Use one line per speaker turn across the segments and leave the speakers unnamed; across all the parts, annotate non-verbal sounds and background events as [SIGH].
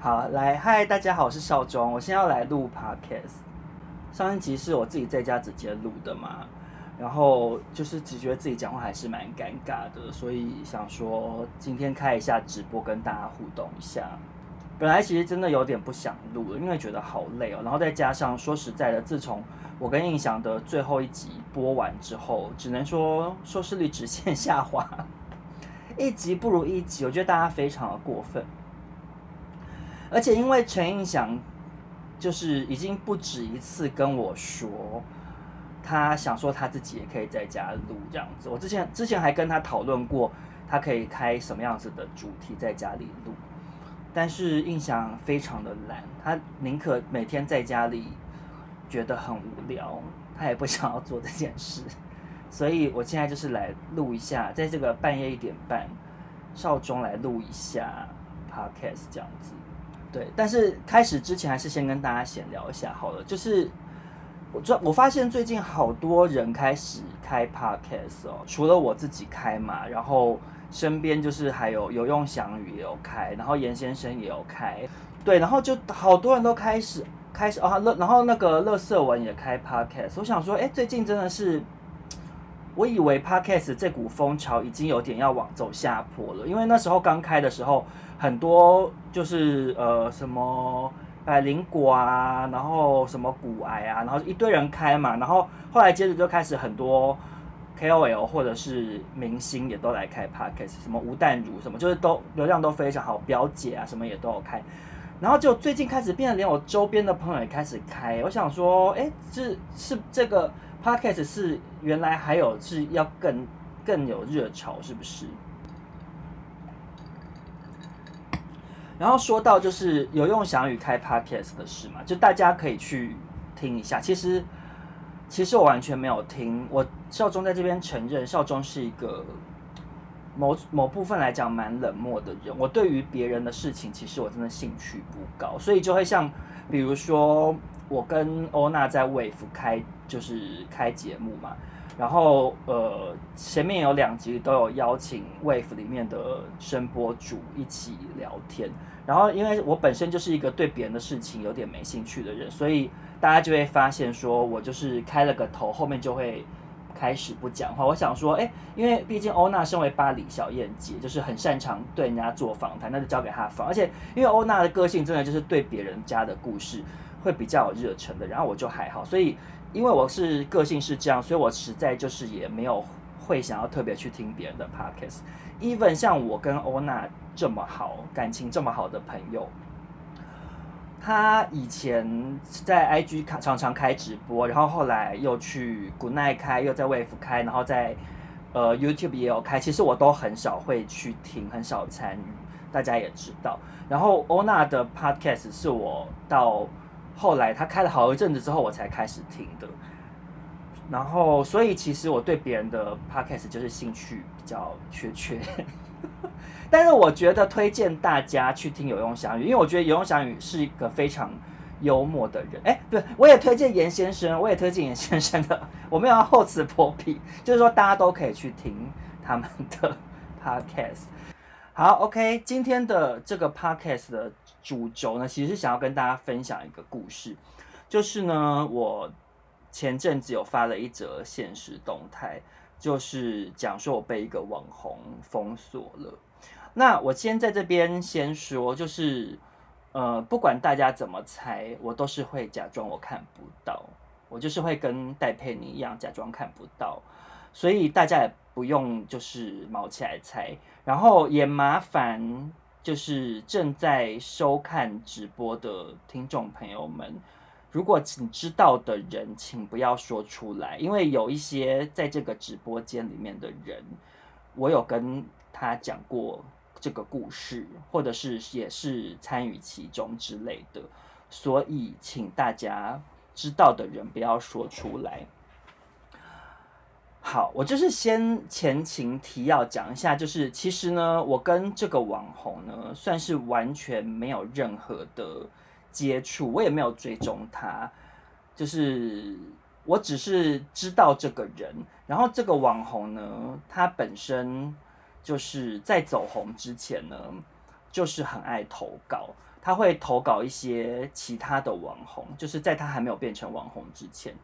好，来，嗨，大家好，我是少庄，我现在要来录 podcast。上一集是我自己在家直接录的嘛，然后就是只觉得自己讲话还是蛮尴尬的，所以想说今天开一下直播跟大家互动一下。本来其实真的有点不想录了，因为觉得好累哦，然后再加上说实在的，自从我跟印象的最后一集播完之后，只能说收视率直线下滑，[LAUGHS] 一集不如一集，我觉得大家非常的过分。而且因为陈胤翔，就是已经不止一次跟我说，他想说他自己也可以在家录这样子。我之前之前还跟他讨论过，他可以开什么样子的主题在家里录。但是印象非常的懒，他宁可每天在家里觉得很无聊，他也不想要做这件事。[LAUGHS] 所以我现在就是来录一下，在这个半夜一点半，少中来录一下 podcast 这样子。对，但是开始之前还是先跟大家闲聊一下好了。就是我这我发现最近好多人开始开 podcast 哦，除了我自己开嘛，然后身边就是还有有用翔宇也有开，然后严先生也有开，对，然后就好多人都开始开始啊，乐，然后那个乐色文也开 podcast。我想说，哎，最近真的是，我以为 podcast 这股风潮已经有点要往走下坡了，因为那时候刚开的时候。很多就是呃什么百灵果啊，然后什么骨癌啊，然后一堆人开嘛，然后后来接着就开始很多 KOL 或者是明星也都来开 Podcast，什么吴淡如什么，就是都流量都非常好，表姐啊什么也都有开，然后就最近开始变得连我周边的朋友也开始开，我想说，哎，是是这个 Podcast 是原来还有是要更更有热潮，是不是？然后说到就是有用翔宇开 podcast 的事嘛，就大家可以去听一下。其实，其实我完全没有听。我少中在这边承认，少中是一个某某部分来讲蛮冷漠的人。我对于别人的事情，其实我真的兴趣不高，所以就会像比如说我跟欧娜在 Wave 开就是开节目嘛。然后，呃，前面有两集都有邀请 Wave 里面的声波主一起聊天。然后，因为我本身就是一个对别人的事情有点没兴趣的人，所以大家就会发现说我就是开了个头，后面就会开始不讲话。我想说，哎，因为毕竟欧娜身为巴黎小燕姐，就是很擅长对人家做访谈，那就交给她访。而且，因为欧娜的个性真的就是对别人家的故事会比较有热忱的，然后我就还好，所以。因为我是个性是这样，所以我实在就是也没有会想要特别去听别人的 podcast。even 像我跟欧娜这么好感情这么好的朋友，他以前在 IG 开常常开直播，然后后来又去 Good 耐开，又在 Wave 开，然后在呃 YouTube 也有开。其实我都很少会去听，很少参与，大家也知道。然后欧娜的 podcast 是我到。后来他开了好一阵子之后，我才开始听的。然后，所以其实我对别人的 podcast 就是兴趣比较缺缺。[LAUGHS] 但是我觉得推荐大家去听有用翔宇，因为我觉得有用翔宇是一个非常幽默的人。哎，对，我也推荐严先生，我也推荐严先生的。[LAUGHS] 我没有要厚此薄彼，[LAUGHS] 就是说大家都可以去听他们的 podcast。好，OK，今天的这个 podcast 的。主轴呢，其实是想要跟大家分享一个故事，就是呢，我前阵子有发了一则现实动态，就是讲说我被一个网红封锁了。那我先在这边先说，就是呃，不管大家怎么猜，我都是会假装我看不到，我就是会跟戴佩妮一样假装看不到，所以大家也不用就是毛起来猜，然后也麻烦。就是正在收看直播的听众朋友们，如果请知道的人，请不要说出来，因为有一些在这个直播间里面的人，我有跟他讲过这个故事，或者是也是参与其中之类的，所以请大家知道的人不要说出来。好，我就是先前情提要讲一下，就是其实呢，我跟这个网红呢，算是完全没有任何的接触，我也没有追踪他，就是我只是知道这个人，然后这个网红呢，他本身就是在走红之前呢，就是很爱投稿，他会投稿一些其他的网红，就是在他还没有变成网红之前。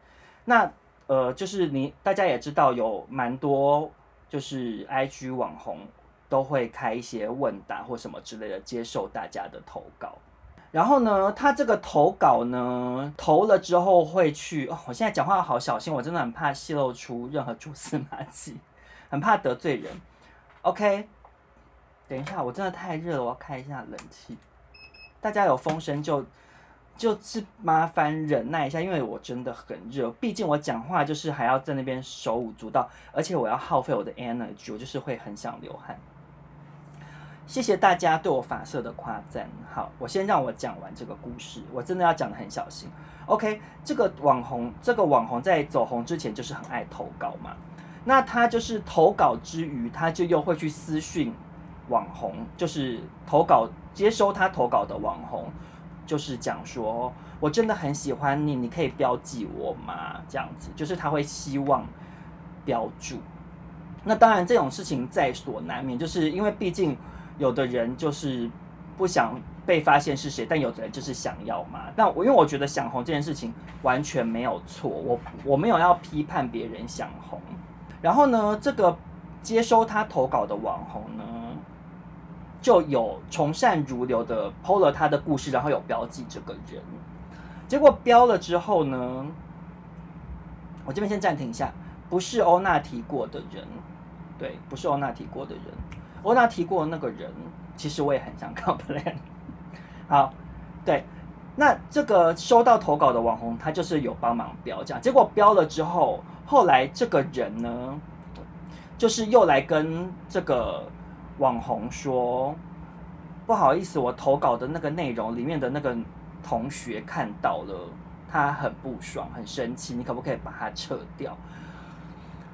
那呃，就是你大家也知道，有蛮多就是 IG 网红都会开一些问答或什么之类的，接受大家的投稿。然后呢，他这个投稿呢，投了之后会去哦。我现在讲话好小心，我真的很怕泄露出任何蛛丝马迹，很怕得罪人。OK，等一下，我真的太热了，我要开一下冷气。大家有风声就就是麻烦忍耐一下，因为我真的很热。毕竟我讲话就是还要在那边手舞足蹈，而且我要耗费我的 energy，我就是会很想流汗。谢谢大家对我发色的夸赞。好，我先让我讲完这个故事，我真的要讲得很小心。OK，这个网红，这个网红在走红之前就是很爱投稿嘛。那他就是投稿之余，他就又会去私讯网红，就是投稿接收他投稿的网红，就是讲说，我真的很喜欢你，你可以标记我吗？这样子，就是他会希望标注。那当然这种事情在所难免，就是因为毕竟。有的人就是不想被发现是谁，但有的人就是想要嘛。但我因为我觉得想红这件事情完全没有错，我我没有要批判别人想红。然后呢，这个接收他投稿的网红呢，就有从善如流的 PO 了他的故事，然后有标记这个人。结果标了之后呢，我这边先暂停一下，不是欧娜提过的人，对，不是欧娜提过的人。欧娜提过那个人，其实我也很想 complain。[LAUGHS] 好，对，那这个收到投稿的网红，他就是有帮忙标这样，结果标了之后，后来这个人呢，就是又来跟这个网红说，不好意思，我投稿的那个内容里面的那个同学看到了，他很不爽，很生气，你可不可以把它撤掉？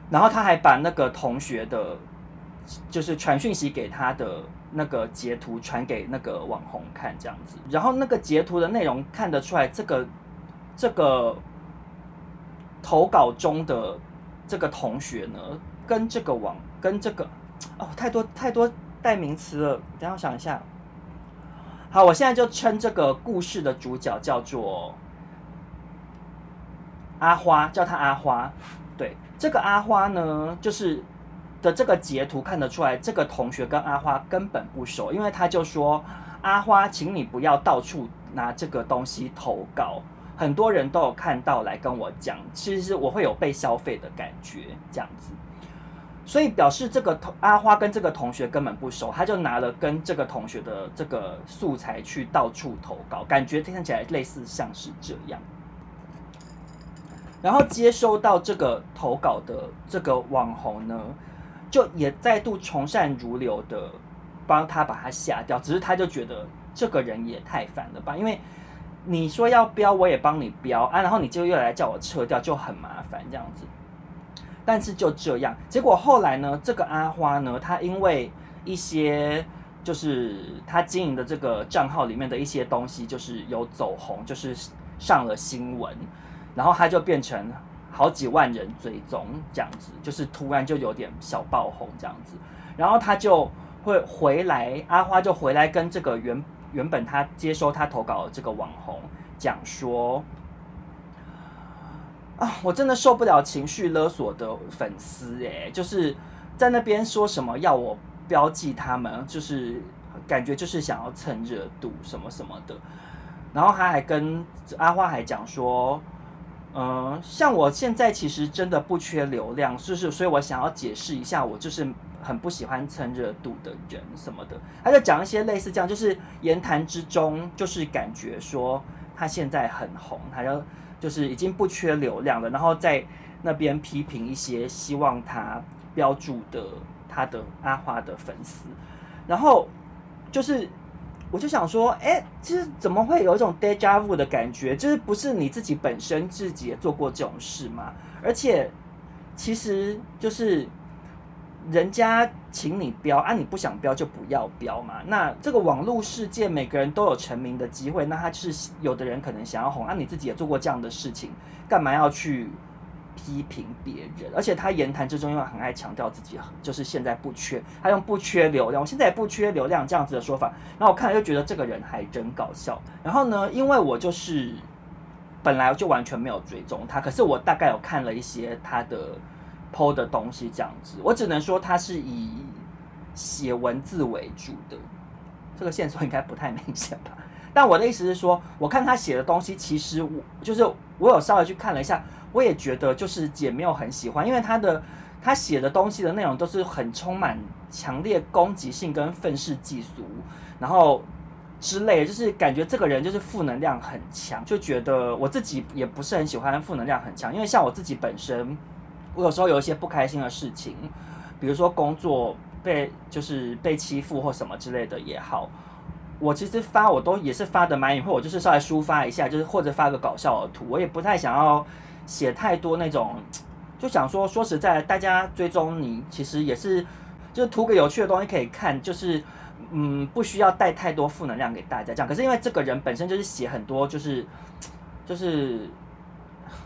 然后他还把那个同学的。就是传讯息给他的那个截图传给那个网红看这样子，然后那个截图的内容看得出来，这个这个投稿中的这个同学呢，跟这个网跟这个哦，太多太多代名词了，等下我想一下。好，我现在就称这个故事的主角叫做阿花，叫他阿花。对，这个阿花呢，就是。的这个截图看得出来，这个同学跟阿花根本不熟，因为他就说：“阿花，请你不要到处拿这个东西投稿。”很多人都有看到来跟我讲，其实我会有被消费的感觉，这样子。所以表示这个同阿花跟这个同学根本不熟，他就拿了跟这个同学的这个素材去到处投稿，感觉听起来类似像是这样。然后接收到这个投稿的这个网红呢，就也再度从善如流的帮他把他下掉，只是他就觉得这个人也太烦了吧，因为你说要标，我也帮你标啊，然后你就又来叫我撤掉，就很麻烦这样子。但是就这样，结果后来呢，这个阿花呢，他因为一些就是他经营的这个账号里面的一些东西，就是有走红，就是上了新闻，然后他就变成。好几万人追踪这样子，就是突然就有点小爆红这样子，然后他就会回来，阿花就回来跟这个原原本他接收他投稿的这个网红讲说，啊，我真的受不了情绪勒索的粉丝哎，就是在那边说什么要我标记他们，就是感觉就是想要蹭热度什么什么的，然后他还跟阿花还讲说。嗯，像我现在其实真的不缺流量，就是所以我想要解释一下，我就是很不喜欢蹭热度的人什么的。他就讲一些类似这样，就是言谈之中就是感觉说他现在很红，他就就是已经不缺流量了，然后在那边批评一些希望他标注的他的阿花的粉丝，然后就是。我就想说，哎、其实怎么会有一种 deja vu 的感觉？就是不是你自己本身自己也做过这种事吗？而且，其实就是人家请你标啊，你不想标就不要标嘛。那这个网络世界每个人都有成名的机会，那他就是有的人可能想要红啊，你自己也做过这样的事情，干嘛要去批评别人，而且他言谈之中又很爱强调自己，就是现在不缺，他用不缺流量，我现在也不缺流量这样子的说法，然后我看了就觉得这个人还真搞笑。然后呢，因为我就是本来就完全没有追踪他，可是我大概有看了一些他的 PO 的东西这样子，我只能说他是以写文字为主的，这个线索应该不太明显吧？但我的意思是说，我看他写的东西，其实我就是我有稍微去看了一下。我也觉得就是也没有很喜欢，因为他的他写的东西的内容都是很充满强烈攻击性跟愤世嫉俗，然后之类，就是感觉这个人就是负能量很强，就觉得我自己也不是很喜欢负能量很强，因为像我自己本身，我有时候有一些不开心的事情，比如说工作被就是被欺负或什么之类的也好，我其实发我都也是发的蛮隐晦，我就是稍微抒发一下，就是或者发个搞笑的图，我也不太想要。写太多那种，就想说说实在，大家追踪你其实也是，就是图个有趣的东西可以看，就是嗯，不需要带太多负能量给大家这样。可是因为这个人本身就是写很多，就是就是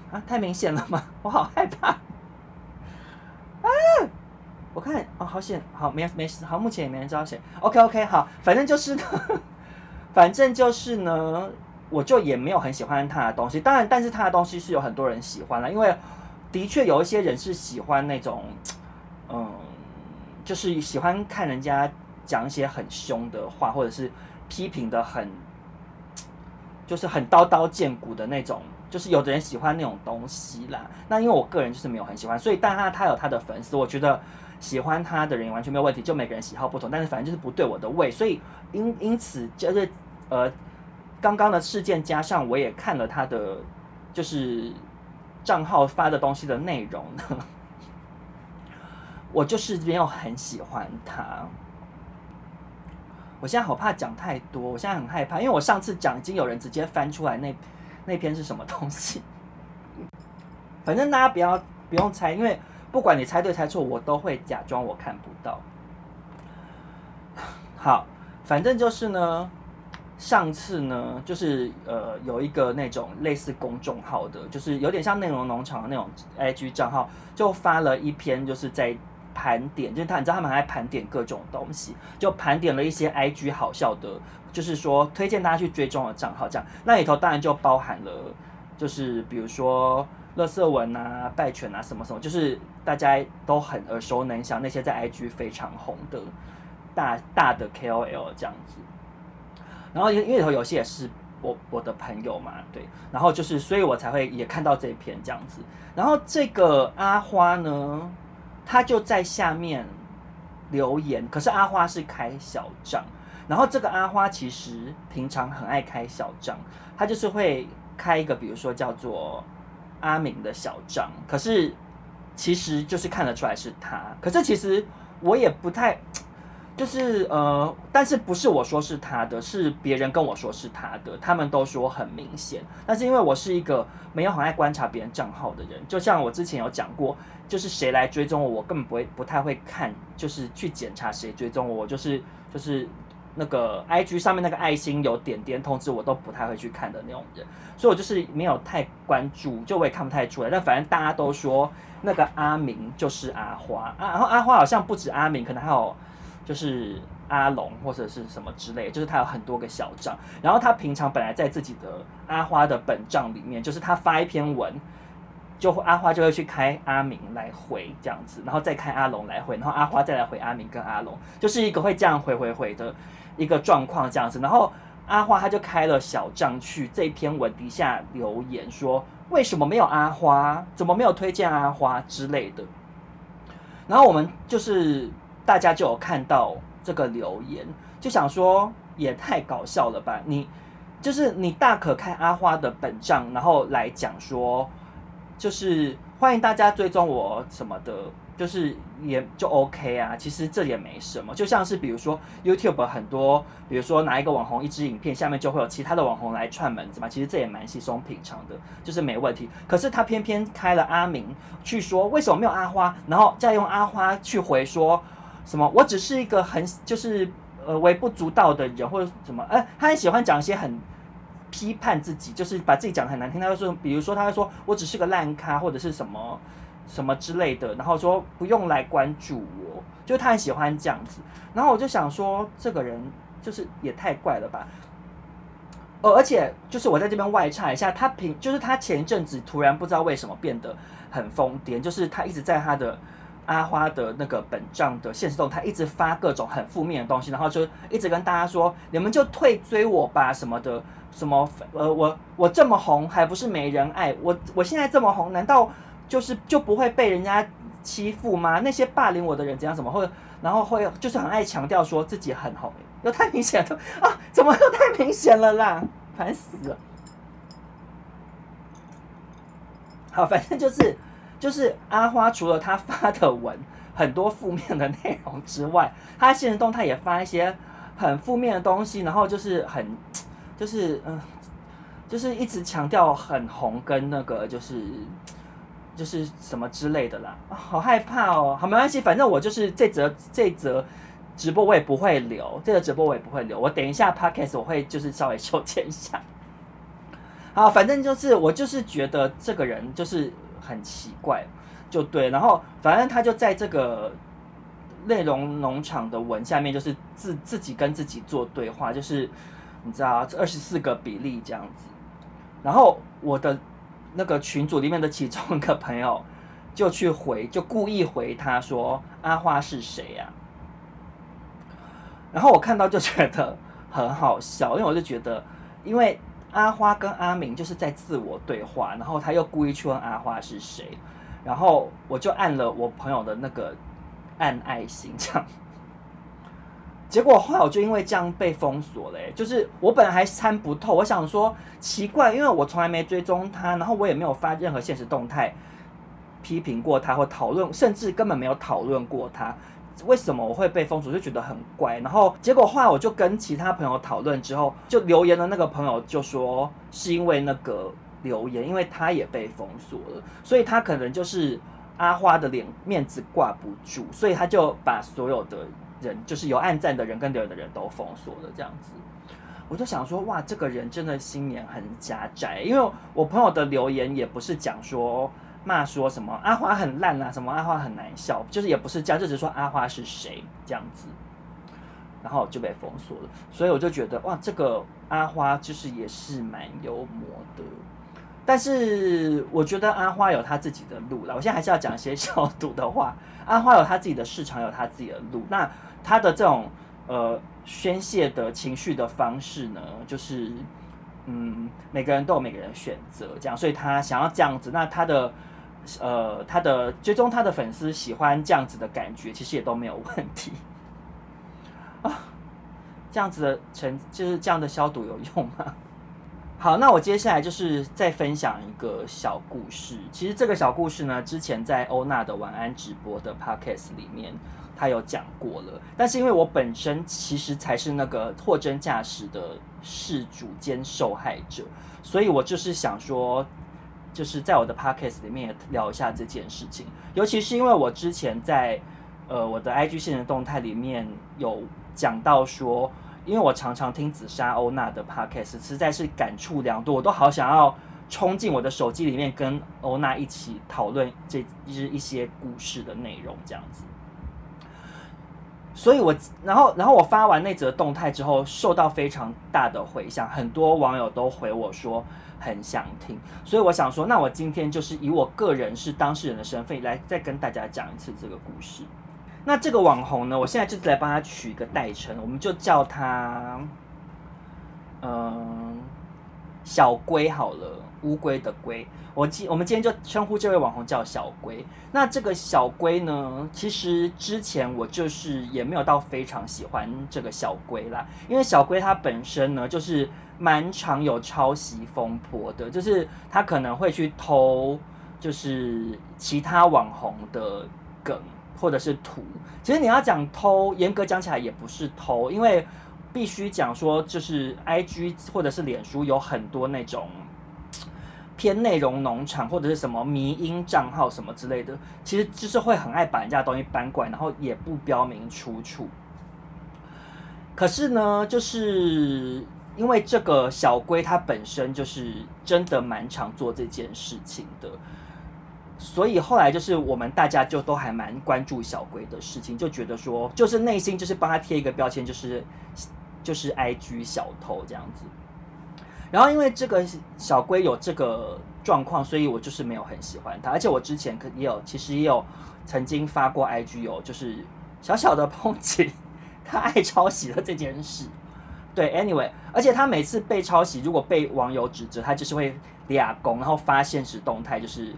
啊，太明显了吗？[LAUGHS] 我好害怕啊！我看哦，好险，好没没事，好目前也没人知道谁。OK OK，好，反正就是呢，[LAUGHS] 反正就是呢。我就也没有很喜欢他的东西，当然，但是他的东西是有很多人喜欢了，因为的确有一些人是喜欢那种，嗯，就是喜欢看人家讲一些很凶的话，或者是批评的很，就是很刀刀见骨的那种，就是有的人喜欢那种东西啦。那因为我个人就是没有很喜欢，所以但他他有他的粉丝，我觉得喜欢他的人完全没有问题，就每个人喜好不同，但是反正就是不对我的胃，所以因因此就是呃。刚刚的事件加上，我也看了他的就是账号发的东西的内容，我就是没有很喜欢他。我现在好怕讲太多，我现在很害怕，因为我上次讲已经有人直接翻出来那那篇是什么东西。反正大家不要不用猜，因为不管你猜对猜错，我都会假装我看不到。好，反正就是呢。上次呢，就是呃有一个那种类似公众号的，就是有点像内容农场的那种 IG 账号，就发了一篇，就是在盘点，就是他你知道他们还在盘点各种东西，就盘点了一些 IG 好笑的，就是说推荐大家去追踪的账号这样。那里头当然就包含了，就是比如说乐色文啊、拜犬啊什么什么，就是大家都很耳熟能详那些在 IG 非常红的大大的 KOL 这样子。然后因为里头有些也是我我的朋友嘛，对，然后就是所以我才会也看到这一篇这样子。然后这个阿花呢，他就在下面留言，可是阿花是开小账，然后这个阿花其实平常很爱开小账，他就是会开一个比如说叫做阿明的小账，可是其实就是看得出来是他，可是其实我也不太。就是呃，但是不是我说是他的，是别人跟我说是他的，他们都说很明显。但是因为我是一个没有很爱观察别人账号的人，就像我之前有讲过，就是谁来追踪我，我根本不会不太会看，就是去检查谁追踪我，就是就是那个 IG 上面那个爱心有点点通知，我都不太会去看的那种人，所以我就是没有太关注，就我也看不太出来。但反正大家都说那个阿明就是阿花啊，然后阿花好像不止阿明，可能还有。就是阿龙或者是什么之类，就是他有很多个小账，然后他平常本来在自己的阿花的本账里面，就是他发一篇文，就阿花就会去开阿明来回这样子，然后再开阿龙来回，然后阿花再来回阿明跟阿龙，就是一个会这样回回回的一个状况这样子，然后阿花他就开了小账去这篇文底下留言说，为什么没有阿花，怎么没有推荐阿花之类的，然后我们就是。大家就有看到这个留言，就想说也太搞笑了吧？你就是你大可开阿花的本账，然后来讲说，就是欢迎大家追踪我什么的。就是也就 OK 啊，其实这也没什么，就像是比如说 YouTube 很多，比如说哪一个网红一支影片下面就会有其他的网红来串门子嘛，其实这也蛮稀松平常的，就是没问题。可是他偏偏开了阿明去说为什么没有阿花，然后再用阿花去回说什么我只是一个很就是呃微不足道的人或者什么，哎、呃，他很喜欢讲一些很批判自己，就是把自己讲得很难听。他就说，比如说，他会说我只是个烂咖，或者是什么什么之类的，然后说不用来关注我，就他很喜欢这样子。然后我就想说，这个人就是也太怪了吧。哦，而且就是我在这边外插一下，他平就是他前一阵子突然不知道为什么变得很疯癫，就是他一直在他的。阿花的那个本账的现实动态一直发各种很负面的东西，然后就一直跟大家说：“你们就退追我吧，什么的，什么呃，我我这么红还不是没人爱我？我现在这么红，难道就是就不会被人家欺负吗？那些霸凌我的人怎样？怎么会？然后会就是很爱强调说自己很红，又太明显了啊！怎么又太明显了啦？烦死了！好，反正就是。”就是阿花，除了他发的文很多负面的内容之外，他现实动态也发一些很负面的东西，然后就是很，就是嗯，就是一直强调很红跟那个就是就是什么之类的啦，好害怕哦。好，没关系，反正我就是这则这则直播我也不会留，这个直播我也不会留，我等一下 podcast 我会就是稍微修 [LAUGHS] 剪一下。好，反正就是我就是觉得这个人就是。很奇怪，就对，然后反正他就在这个内容农场的文下面，就是自自己跟自己做对话，就是你知道这二十四个比例这样子。然后我的那个群组里面的其中一个朋友就去回，就故意回他说：“阿花是谁呀？”然后我看到就觉得很好笑，因为我就觉得，因为。阿花跟阿明就是在自我对话，然后他又故意去问阿花是谁，然后我就按了我朋友的那个按爱心，这样，结果后来我就因为这样被封锁了，就是我本来还参不透，我想说奇怪，因为我从来没追踪他，然后我也没有发任何现实动态批评过他或讨论，甚至根本没有讨论过他。为什么我会被封锁？就觉得很怪。然后结果后来我就跟其他朋友讨论之后，就留言的那个朋友就说是因为那个留言，因为他也被封锁了，所以他可能就是阿花的脸面子挂不住，所以他就把所有的人，就是有暗赞的人跟留言的人都封锁了。这样子，我就想说，哇，这个人真的心眼很狭窄。因为我朋友的留言也不是讲说。骂说什么阿花很烂啊，什么阿花很难笑，就是也不是这样，就只是说阿花是谁这样子，然后就被封锁了。所以我就觉得哇，这个阿花就是也是蛮幽默的。但是我觉得阿花有他自己的路啦。我现在还是要讲一些消毒的话。阿花有他自己的市场，有他自己的路。那他的这种呃宣泄的情绪的方式呢，就是嗯，每个人都有每个人选择这样，所以他想要这样子，那他的。呃，他的追踪他的粉丝喜欢这样子的感觉，其实也都没有问题啊。这样子的成就是这样的消毒有用吗？好，那我接下来就是再分享一个小故事。其实这个小故事呢，之前在欧娜的晚安直播的 podcast 里面，他有讲过了。但是因为我本身其实才是那个货真价实的事主兼受害者，所以我就是想说。就是在我的 podcast 里面也聊一下这件事情，尤其是因为我之前在呃我的 IG 线的动态里面有讲到说，因为我常常听紫砂欧娜的 podcast，实在是感触良多，我都好想要冲进我的手机里面跟欧娜一起讨论这就是一些故事的内容这样子。所以我然后然后我发完那则动态之后，受到非常大的回响，很多网友都回我说。很想听，所以我想说，那我今天就是以我个人是当事人的身份来再跟大家讲一次这个故事。那这个网红呢，我现在就来帮他取一个代称，我们就叫他，嗯，小龟好了，乌龟的龟。我今我们今天就称呼这位网红叫小龟。那这个小龟呢，其实之前我就是也没有到非常喜欢这个小龟啦，因为小龟它本身呢就是。蛮常有抄袭风波的，就是他可能会去偷，就是其他网红的梗或者是图。其实你要讲偷，严格讲起来也不是偷，因为必须讲说，就是 IG 或者是脸书有很多那种偏内容农场或者是什么迷因账号什么之类的，其实就是会很爱把人家的东西搬过来，然后也不标明出处。可是呢，就是。因为这个小龟它本身就是真的蛮常做这件事情的，所以后来就是我们大家就都还蛮关注小龟的事情，就觉得说就是内心就是帮他贴一个标签，就是就是 IG 小偷这样子。然后因为这个小龟有这个状况，所以我就是没有很喜欢它，而且我之前可也有其实也有曾经发过 IG 有就是小小的抨击他爱抄袭的这件事。对，anyway，而且他每次被抄袭，如果被网友指责，他就是会立功，然后发现实动态，就是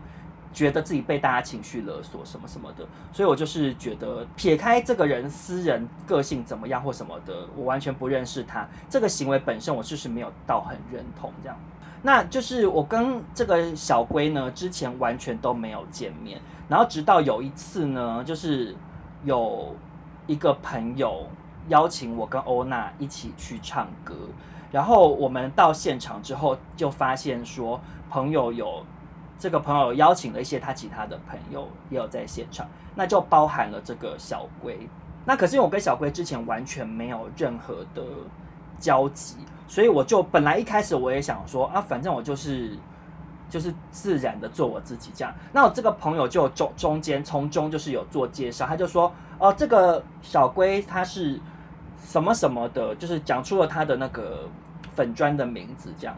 觉得自己被大家情绪勒索什么什么的。所以我就是觉得，撇开这个人私人个性怎么样或什么的，我完全不认识他这个行为本身，我就是没有到很认同这样。那就是我跟这个小龟呢，之前完全都没有见面，然后直到有一次呢，就是有一个朋友。邀请我跟欧娜一起去唱歌，然后我们到现场之后，就发现说朋友有这个朋友邀请了一些他其他的朋友也有在现场，那就包含了这个小龟。那可是因为我跟小龟之前完全没有任何的交集，所以我就本来一开始我也想说啊，反正我就是就是自然的做我自己这样。那我这个朋友就中中间从中就是有做介绍，他就说哦，这个小龟他是。什么什么的，就是讲出了他的那个粉砖的名字，这样，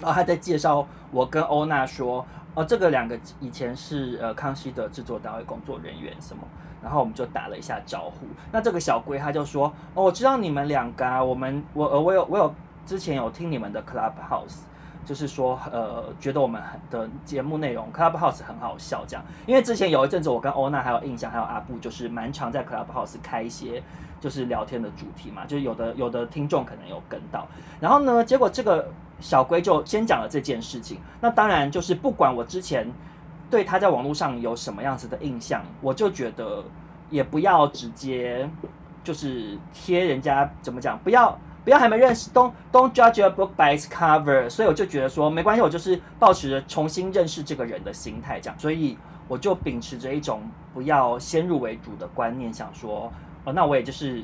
然后他在介绍我跟欧娜说，哦，这个两个以前是呃康熙的制作单位工作人员什么，然后我们就打了一下招呼。那这个小龟他就说，哦，我知道你们两个啊，我们我呃我有我有之前有听你们的 Clubhouse。就是说，呃，觉得我们的节目内容 Clubhouse 很好笑，这样。因为之前有一阵子，我跟欧娜还有印象，还有阿布，就是蛮常在 Clubhouse 开一些就是聊天的主题嘛，就是有的有的听众可能有跟到。然后呢，结果这个小龟就先讲了这件事情。那当然就是不管我之前对他在网络上有什么样子的印象，我就觉得也不要直接就是贴人家怎么讲，不要。不要还没认识，don't don't judge a book by its cover。所以我就觉得说没关系，我就是抱持着重新认识这个人的心态这样。所以我就秉持着一种不要先入为主的观念，想说哦，那我也就是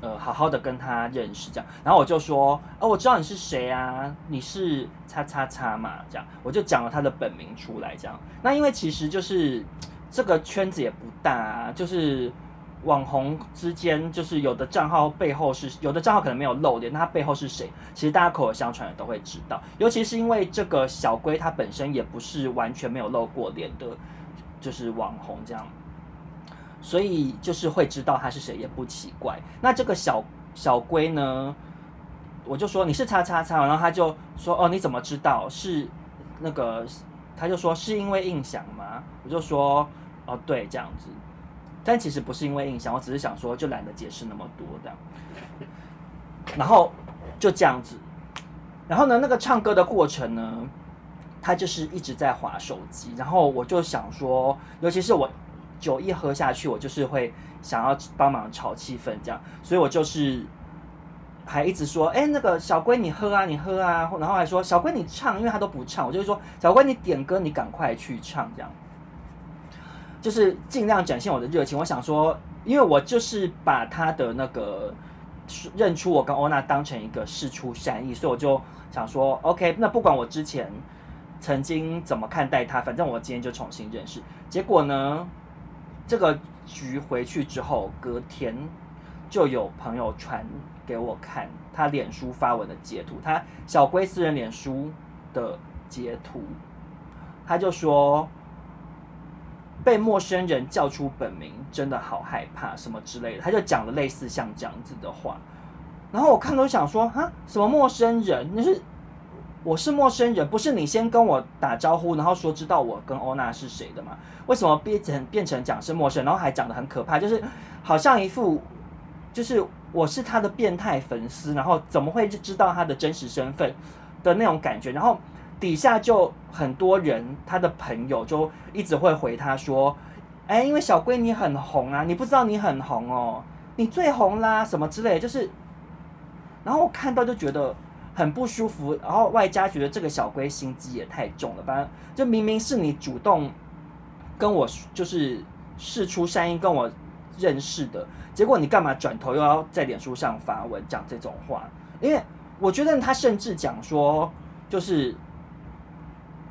呃好好的跟他认识这样。然后我就说哦，我知道你是谁啊，你是叉叉叉嘛这样。我就讲了他的本名出来这样。那因为其实就是这个圈子也不大啊，就是。网红之间就是有的账号背后是有的账号可能没有露脸，那他背后是谁？其实大家口耳相传的都会知道。尤其是因为这个小龟他本身也不是完全没有露过脸的，就是网红这样，所以就是会知道他是谁也不奇怪。那这个小小龟呢，我就说你是叉叉叉，然后他就说哦，你怎么知道是那个？他就说是因为印象吗？我就说哦对，这样子。但其实不是因为印象，我只是想说，就懒得解释那么多的。然后就这样子，然后呢，那个唱歌的过程呢，他就是一直在划手机。然后我就想说，尤其是我酒一喝下去，我就是会想要帮忙炒气氛这样，所以我就是还一直说，哎，那个小龟你喝啊，你喝啊，然后还说小龟你唱，因为他都不唱，我就会说小龟你点歌，你赶快去唱这样。就是尽量展现我的热情。我想说，因为我就是把他的那个认出我跟欧娜当成一个事出善意，所以我就想说，OK，那不管我之前曾经怎么看待他，反正我今天就重新认识。结果呢，这个局回去之后，隔天就有朋友传给我看他脸书发文的截图，他小龟私人脸书的截图，他就说。被陌生人叫出本名，真的好害怕，什么之类的，他就讲了类似像这样子的话。然后我看都想说，啊，什么陌生人？你是我是陌生人，不是你先跟我打招呼，然后说知道我跟欧娜是谁的吗？为什么变成变成讲是陌生，然后还讲得很可怕，就是好像一副就是我是他的变态粉丝，然后怎么会知道他的真实身份的那种感觉，然后。底下就很多人，他的朋友就一直会回他说：“哎，因为小龟你很红啊，你不知道你很红哦，你最红啦，什么之类。”就是，然后我看到就觉得很不舒服，然后外加觉得这个小龟心机也太重了吧？就明明是你主动跟我就是释出善意跟我认识的，结果你干嘛转头又要在脸书上发文讲这种话？因为。我觉得他甚至讲说，就是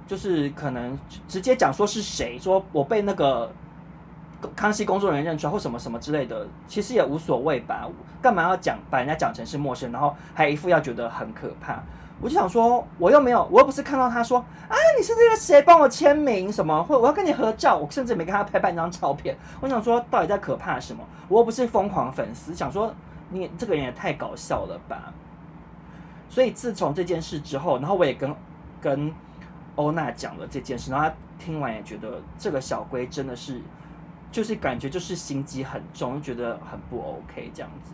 就是可能直接讲说是谁，说我被那个康熙工作人员认出来或什么什么之类的，其实也无所谓吧？干嘛要讲把人家讲成是陌生，然后还一副要觉得很可怕？我就想说，我又没有，我又不是看到他说啊，你是那个谁，帮我签名什么，或我要跟你合照，我甚至没跟他拍半张照片。我想说，到底在可怕什么？我又不是疯狂粉丝，想说你这个人也太搞笑了吧。所以自从这件事之后，然后我也跟跟欧娜讲了这件事，然后她听完也觉得这个小龟真的是，就是感觉就是心机很重，觉得很不 OK 这样子。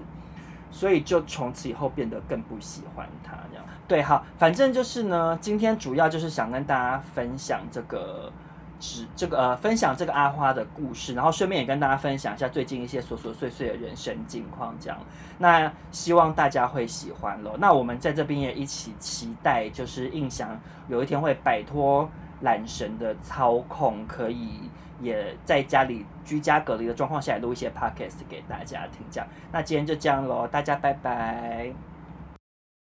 所以就从此以后变得更不喜欢他这样。对，好，反正就是呢，今天主要就是想跟大家分享这个，只这个呃，分享这个阿花的故事，然后顺便也跟大家分享一下最近一些琐琐碎碎的人生境况这样。那希望大家会喜欢喽。那我们在这边也一起期待，就是印翔有一天会摆脱懒神的操控，可以。也在家里居家隔离的状况下，录一些 podcast 给大家听。这样，那今天就这样喽，大家拜拜。